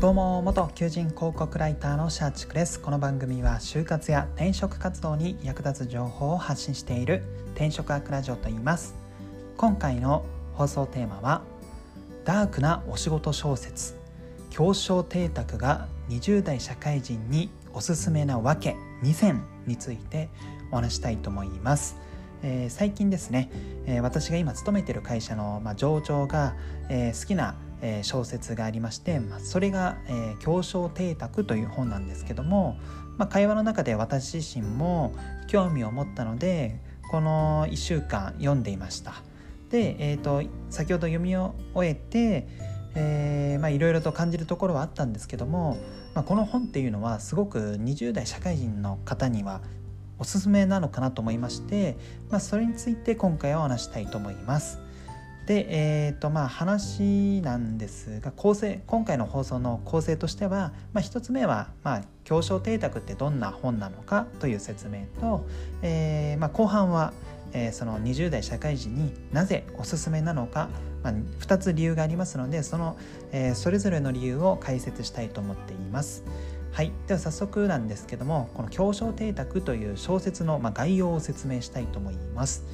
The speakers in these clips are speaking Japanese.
どうも元求人広告ライターのシャーチクです。この番組は就活や転職活動に役立つ情報を発信している転職アクラジオと言います。今回の放送テーマはダークなお仕事小説狭小邸宅が20代社会人におすすめなわけ2選についてお話したいと思います。えー、最近ですね、えー、私が今勤めてる会社の、まあ、上長が、えー、好きなえー、小説がありまして、まあ、それが「えー、邸宅」という本なんですけども、まあ、会話の中で私自身も興味を持ったのでこの1週間読んでいました。で、えーと、先ほど読み終えて、いろいろと感じるところはあったんですけども、まあ、この本っていうのはすごく20代社会人の方にはおすすめなのかなと思いまして、まあ、それについて今回はお話したいと思います。で、えーとまあ、話なんですが構成今回の放送の構成としては、まあ、1つ目は、まあ「狭小邸宅ってどんな本なのか」という説明と、えーまあ、後半は、えー、その20代社会人になぜおすすめなのか、まあ、2つ理由がありますのでその、えー、それぞれの理由を解説したいと思っています。はい、では早速なんですけどもこの「狭小邸宅」という小説の、まあ、概要を説明したいと思います。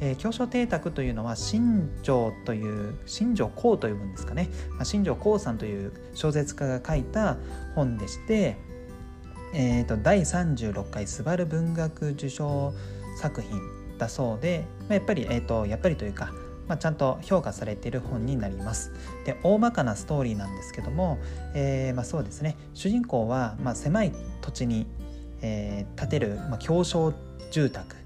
えー、教書邸宅というのは新庄という新庄光という分ですかね、まあ、新庄光さんという小説家が書いた本でして、えーと、第36回スバル文学受賞作品だそうで、まあ、やっぱり、えーと、やっぱりというか、まあ、ちゃんと評価されている本になります。で大まかなストーリーなんですけども、えーまあ、そうですね主人公は、まあ、狭い土地に、えー、建てる、まあ、狭小住宅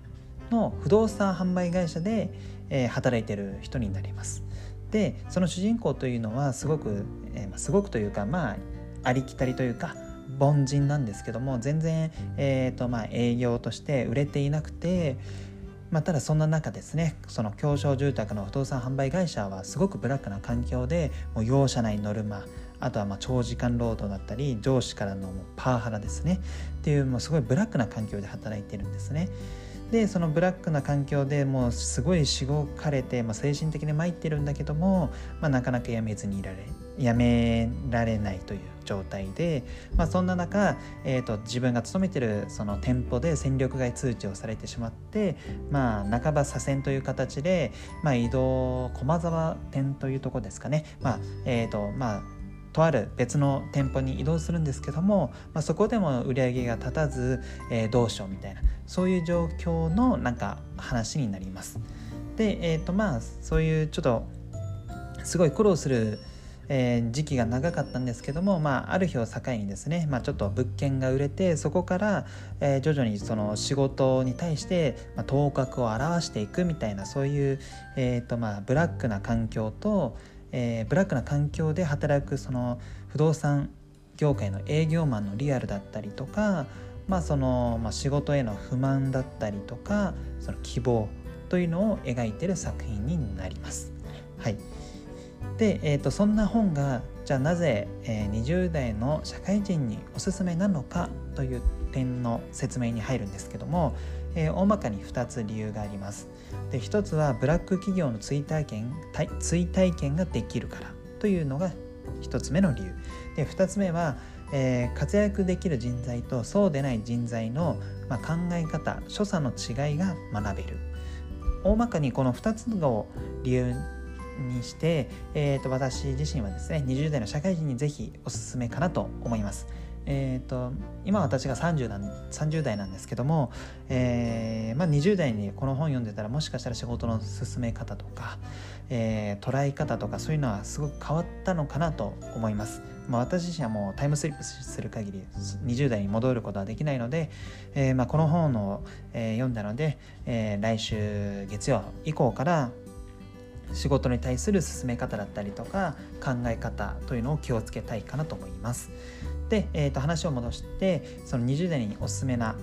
の不動産販売会社で、えー、働いてる人になります。でその主人公というのはすごく、えー、すごくというかまあありきたりというか凡人なんですけども全然、えーとまあ、営業として売れていなくて、まあ、ただそんな中ですねその狭小住宅の不動産販売会社はすごくブラックな環境でもう容赦ないノルマあとはまあ長時間労働だったり上司からのパワハラですねっていうもうすごいブラックな環境で働いてるんですね。でそのブラックな環境でもうすごいしごかれて、まあ、精神的に参ってるんだけども、まあ、なかなかやめずにいられやめられないという状態で、まあ、そんな中、えーと、自分が勤めてるその店舗で戦力外通知をされてしまって、まあ、半ば左遷という形で、まあ、移動駒沢店というとこですかね、まあえーとまあ、とある別の店舗に移動するんですけども、まあ、そこでも売り上げが立たず、えー、どうしようみたいなそういう状況のなんか話になります。で、えーとまあ、そういうちょっとすごい苦労する、えー、時期が長かったんですけども、まあ、ある日を境にですね、まあ、ちょっと物件が売れてそこから、えー、徐々にその仕事に対して、まあ、頭角を現していくみたいなそういう、えーとまあ、ブラックな環境と、えー、ブラックな環境で働くその不動産業界の営業マンのリアルだったりとか、まあそのまあ、仕事への不満だったりとかその希望というのを描いてる作品になります。はい、で、えーと、そんな本がじゃあなぜ、えー、20代の社会人におすすめなのかという点の説明に入るんですけども、えー、大まかに2つ理由があります。で1つはブラック企業の追体験追体験ができるからというのが1つ目の理由。で2つ目は、えー、活躍できる人材とそうでない人材の、まあ、考え方所作の違いが学べる。大まかにこの2つの理由にして、えーと、私自身はですね20代の社会人にぜひおすすめかなと思います。えーと、今私が 30, なん30代なんですけども、えーまあ、20代にこの本読んでたらもしかしたら仕事の進め方とか、えー、捉え方とかそういうのはすごく変わったのかなと思います。まあ、私自身はもうタイムスリップする限り20代に戻ることはできないので、えーまあ、この本を、えー、読んだので、えー、来週月曜以降から仕事に対する進め方だったりとか考え方というのを気をつけたいかなと思います。で、えー、と話を戻してその20代におすすめな、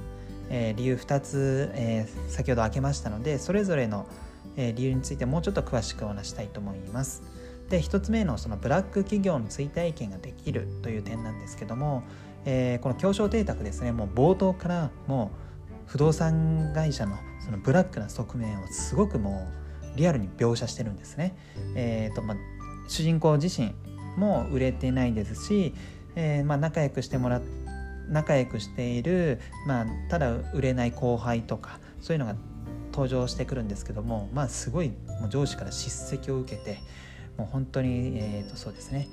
えー、理由2つ、えー、先ほど挙げましたのでそれぞれの、えー、理由についてもうちょっと詳しくお話したいと思います。で1つ目のそのブラック企業の追体験ができるという点なんですけども、えー、この協商邸宅ですねもう冒頭からもう不動産会社のそのブラックな側面をすごくもうリアルに描写してるんですね。えーとまあ、主人公自身も売れてないですしえー、まあ、仲良くしてもら仲良くしている、まあ、ただ売れない後輩とかそういうのが登場してくるんですけどもまあすごいもう上司から叱責を受けてもう本当に、えー、とそうですね。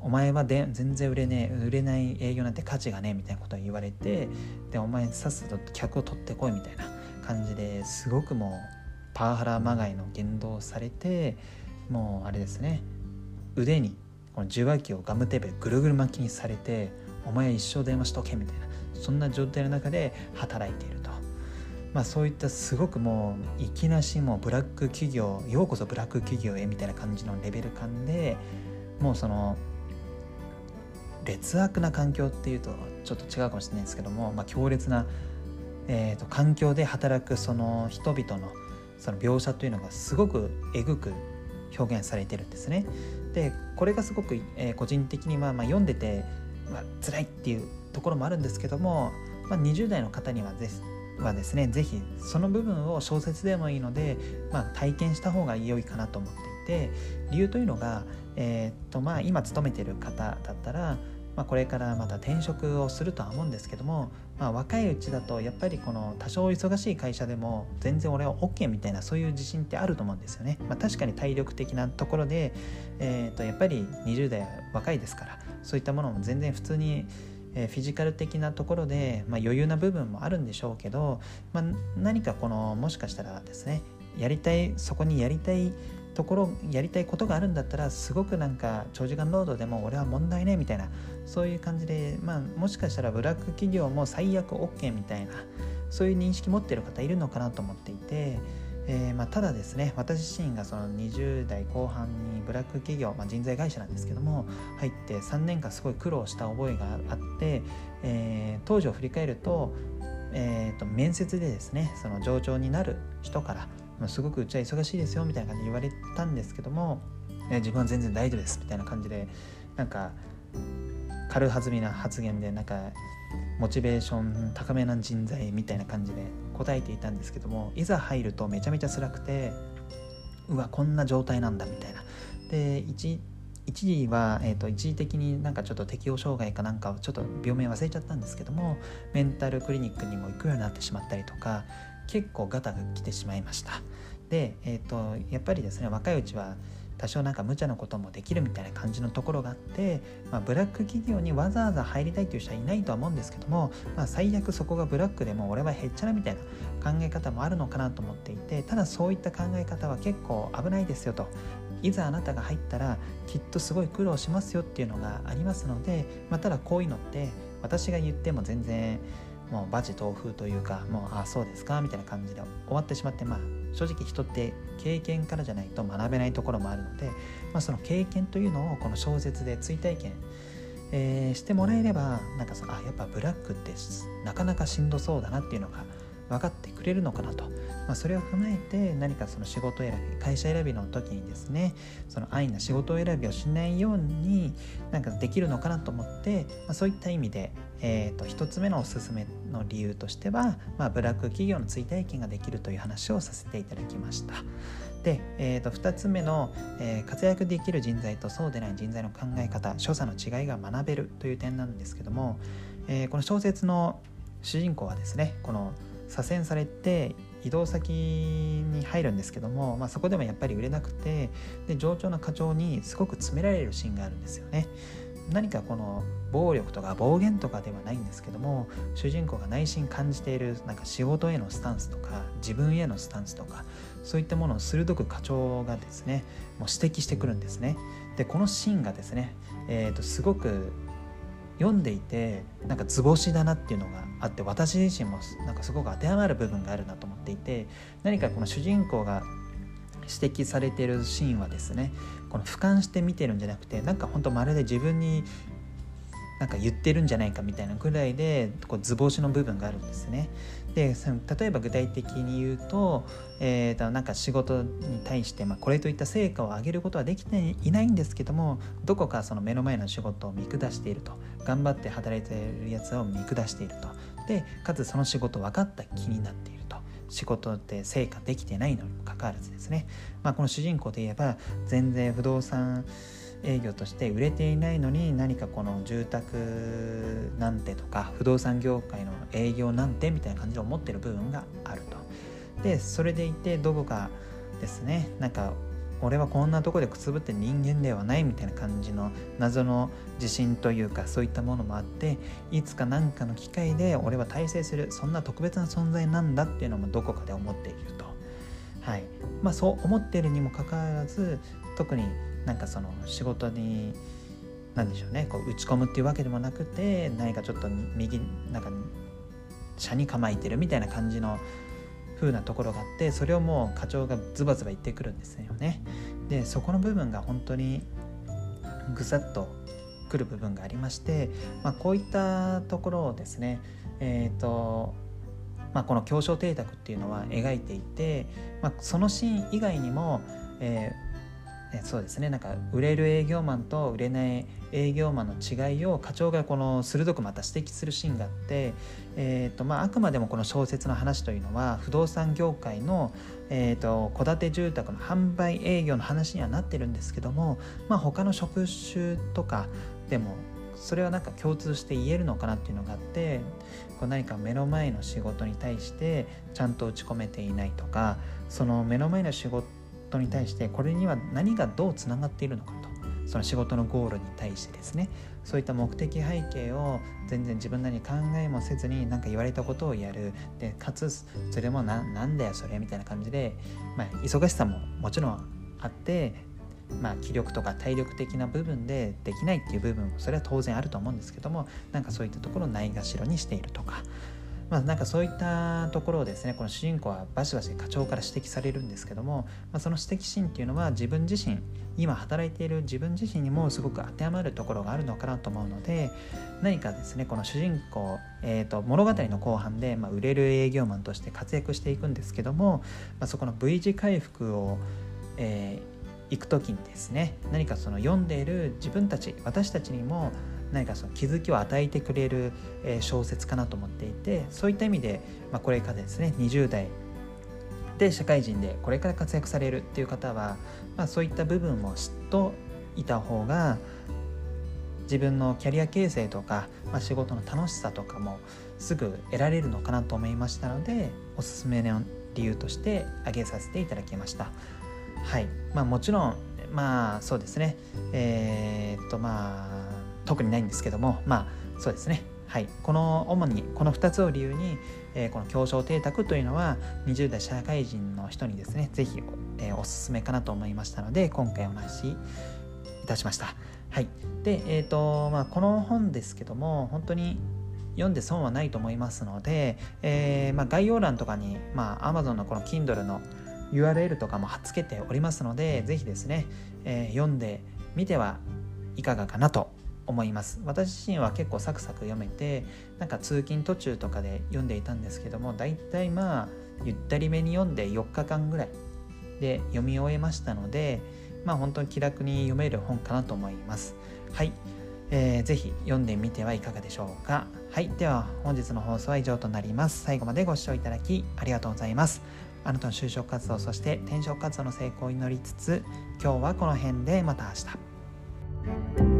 お前はで全然売れねえ売れない営業なんて価値がねえみたいなことを言われてでお前さっさと客を取ってこいみたいな感じですごくもうパワハラまがいの言動をされてもうあれですね。腕にこの受話器をガムテープでぐるぐる巻きにされてお前一生電話しとけみたいなそんな状態の中で働いていると。まあ、そういったすごくもういきなしもうブラック企業ようこそブラック企業へみたいな感じのレベル感でもうその劣悪な環境っていうとちょっと違うかもしれないですけども、まあ、強烈な、えーと、環境で働くその人々のその描写というのがすごくえぐく表現されてるんですね。でこれがすごく、えー、個人的には、まあ、読んでて、まあ辛いっていうところもあるんですけども、まあ、20代の方にはぜはですね是非その部分を小説でもいいので、まあ、体験した方が良いかなと思っていて理由というのが、えーとまあ、今勤めてる方だったらまあ、これからまた転職をするとは思うんですけども、まあ、若いうちだとやっぱりこの多少忙しい会社でも全然俺は OK みたいなそういう自信ってあると思うんですよね。まあ、確かに体力的なところで、えー、とやっぱり20代若いですからそういったものも全然普通にえフィジカル的なところで、まあ、余裕な部分もあるんでしょうけど、まあ、何かこのもしかしたらですねやりたいそこにやりたいところやりたいことがあるんだったらすごくなんか長時間労働でも俺は問題ねみたいなそういう感じで、まあ、もしかしたらブラック企業も最悪 OK みたいなそういう認識持ってる方いるのかなと思っていて、えー、まあ、ただですね私自身がその20代後半にブラック企業、まあ、人材会社なんですけども入って3年間すごい苦労した覚えがあって、えー、当時を振り返ると,、えーと面接でですねその上長になる人からまあ、すごくうちは忙しいですよみたいな感じで言われたんですけども、え自分は全然大丈夫ですみたいな感じでなんか軽はずみな発言でなんかモチベーション高めな人材みたいな感じで答えていたんですけどもいざ入るとめちゃめちゃ辛くてうわこんな状態なんだみたいな。で一時は、えーと、一時的になんかちょっと適応障害かなんかをちょっと病名忘れちゃったんですけどもメンタルクリニックにも行くようになってしまったりとか結構ガタが来てしまいました。で、えーと、やっぱりですね若いうちは多少なんか無茶なこともできるみたいな感じのところがあって、まあ、ブラック企業にわざわざ入りたいという人はいないとは思うんですけども、まあ、最悪そこがブラックでも俺はへっちゃらみたいな考え方もあるのかなと思っていてただそういった考え方は結構危ないですよと。いざあなたが入ったらきっとすごい苦労しますよっていうのがありますので、まあ、ただこういうのって私が言っても全然もうバジ豆腐というかもうあそうですかみたいな感じで終わってしまってまあ正直人って経験からじゃないと学べないところもあるので、まあ、その経験というのをこの小説で追体験、えー、してもらえればなんかそあやっぱブラックってなかなかしんどそうだなっていうのが分かってくれるのかなと、まあ、それを踏まえて何かその仕事選び会社選びの時にですねその安易な仕事選びをしないようになんかできるのかなと思って、まあ、そういった意味で、えー、と1つ目のおすすめの理由としては、まあ、ブラック企業の追体験ができるという話をさせていただきました。で、えー、と2つ目の、えー、活躍できる人材とそうでない人材の考え方所作の違いが学べるという点なんですけども、えー、この小説の主人公はですねこの左遷されて移動先に入るんですけども、まあ、そこでもやっぱり売れなくてで上長の課長にすごく詰められるシーンがあるんですよね。何かこの暴力とか暴言とかではないんですけども主人公が内心感じているなんか仕事へのスタンスとか自分へのスタンスとかそういったものを鋭く課長がですねもう指摘してくるんですね。でこのシーンがですね、えー、とすごく読んでいてなんか図星だなっていうのがあって私自身もなんかすごく当てはまる部分があるなと思っていて何かこの主人公が指摘されてるシーンはですねこの俯瞰して見てるんじゃなくてなんかほんとまるで自分になんか言ってるんじゃないかみたいなぐらいでこう図星の部分があるんですね。でその例えば具体的に言うと,、えーと、なんか仕事に対して、まあ、これといった成果を上げることはできていないんですけどもどこかその目の前の仕事を見下していると。頑張って働いているやつを見下していると。でかつその仕事分かった気になっていると。仕事って成果できてないのにもかかわらずですね、まあ、この主人公で言えば全然不動産営業として売れていないのに何かこの住宅なんてとか不動産業界の営業なんてみたいな感じで思ってる部分があると。でそれでいてどこかですねなんか俺はこんなとこでくすぶって人間ではないみたいな感じの謎の自信というかそういったものもあっていつか何かの機会で俺は大成するそんな特別な存在なんだっていうのもどこかで思っていると。はいまあ、そう思っているにもかかわらず特になんかその仕事に何でしょうねこう打ち込むっていうわけでもなくて何かちょっと右なんか車に構えてるみたいな感じの風なところがあってそれをもう課長がズバズバ言ってくるんですよね。でそこの部分が本当にぐさっとくる部分がありまして、まあ、こういったところをですねえ、ー、とまあ、この狭小邸宅っていうのは描いていて、まあ、そのシーン以外にも、えーそうですね。なんか売れる営業マンと売れない営業マンの違いを課長がこの鋭くまた指摘するシーンがあって、えーとまあ、あくまでもこの小説の話というのは不動産業界のえと戸建て住宅の販売営業の話にはなってるんですけども、まあ、他の職種とかでもそれはなんか共通して言えるのかなっていうのがあってこう何か目の前の仕事に対してちゃんと打ち込めていないとかその目の前の仕事トに対してこれには何がどうつながっているのかと。その仕事のゴールに対してですね。そういった目的背景を全然自分なりに考えもせずに何か言われたことをやる。でかつそれもななんだよそれみたいな感じで、まあ、忙しさももちろんあってまあ、気力とか体力的な部分でできないっていう部分もそれは当然あると思うんですけどもなんかそういったところをないがしろにしているとか。まあ、なんかそういったところをですねこの主人公はバシバシ課長から指摘されるんですけども、まあ、その指摘シーンっていうのは自分自身今働いている自分自身にもすごく当てはまるところがあるのかなと思うので何かですねこの主人公、えーと、物語の後半で、まあ、売れる営業マンとして活躍していくんですけども、まあ、そこの V 字回復を、えー、行く時にですね何かその読んでいる自分たち私たちにも何かその気づきを与えてくれる小説かなと思っていてそういった意味で、まあ、これからですね20代で社会人でこれから活躍されるっていう方は、まあ、そういった部分も知っといた方が自分のキャリア形成とか、まあ、仕事の楽しさとかもすぐ得られるのかなと思いましたのでおすすめの理由として挙げさせていただきました。はいまあ、もちろんまあそうですねえー、っとまあ特にないんですけどもまあそうですね。はい。この主にこの2つを理由に、えー、この狭小邸宅というのは20代社会人の人にですね是非、えー、おすすめかなと思いましたので今回お話しいたしました。はい。でえ、ー、とまあこの本ですけども本当に読んで損はないと思いますので、えーまあ、概要欄とかに、まあ、Amazon のこの Kindle の URL とかも貼っつけておりますので、ぜひですね、えー、読んでみてはいかがかなと思います。私自身は結構サクサク読めてなんか通勤途中とかで読んでいたんですけどもだいたいまあゆったりめに読んで4日間ぐらいで読み終えましたのでまあ本当に気楽に読める本かなと思います。はい、えー、ぜひ読んでみてはいかがでしょうか。はい。では本日の放送は以上となります。最後までご視聴いただきありがとうございます。あなたの就職活動そして転職活動の成功を祈りつつ今日はこの辺でまた明日。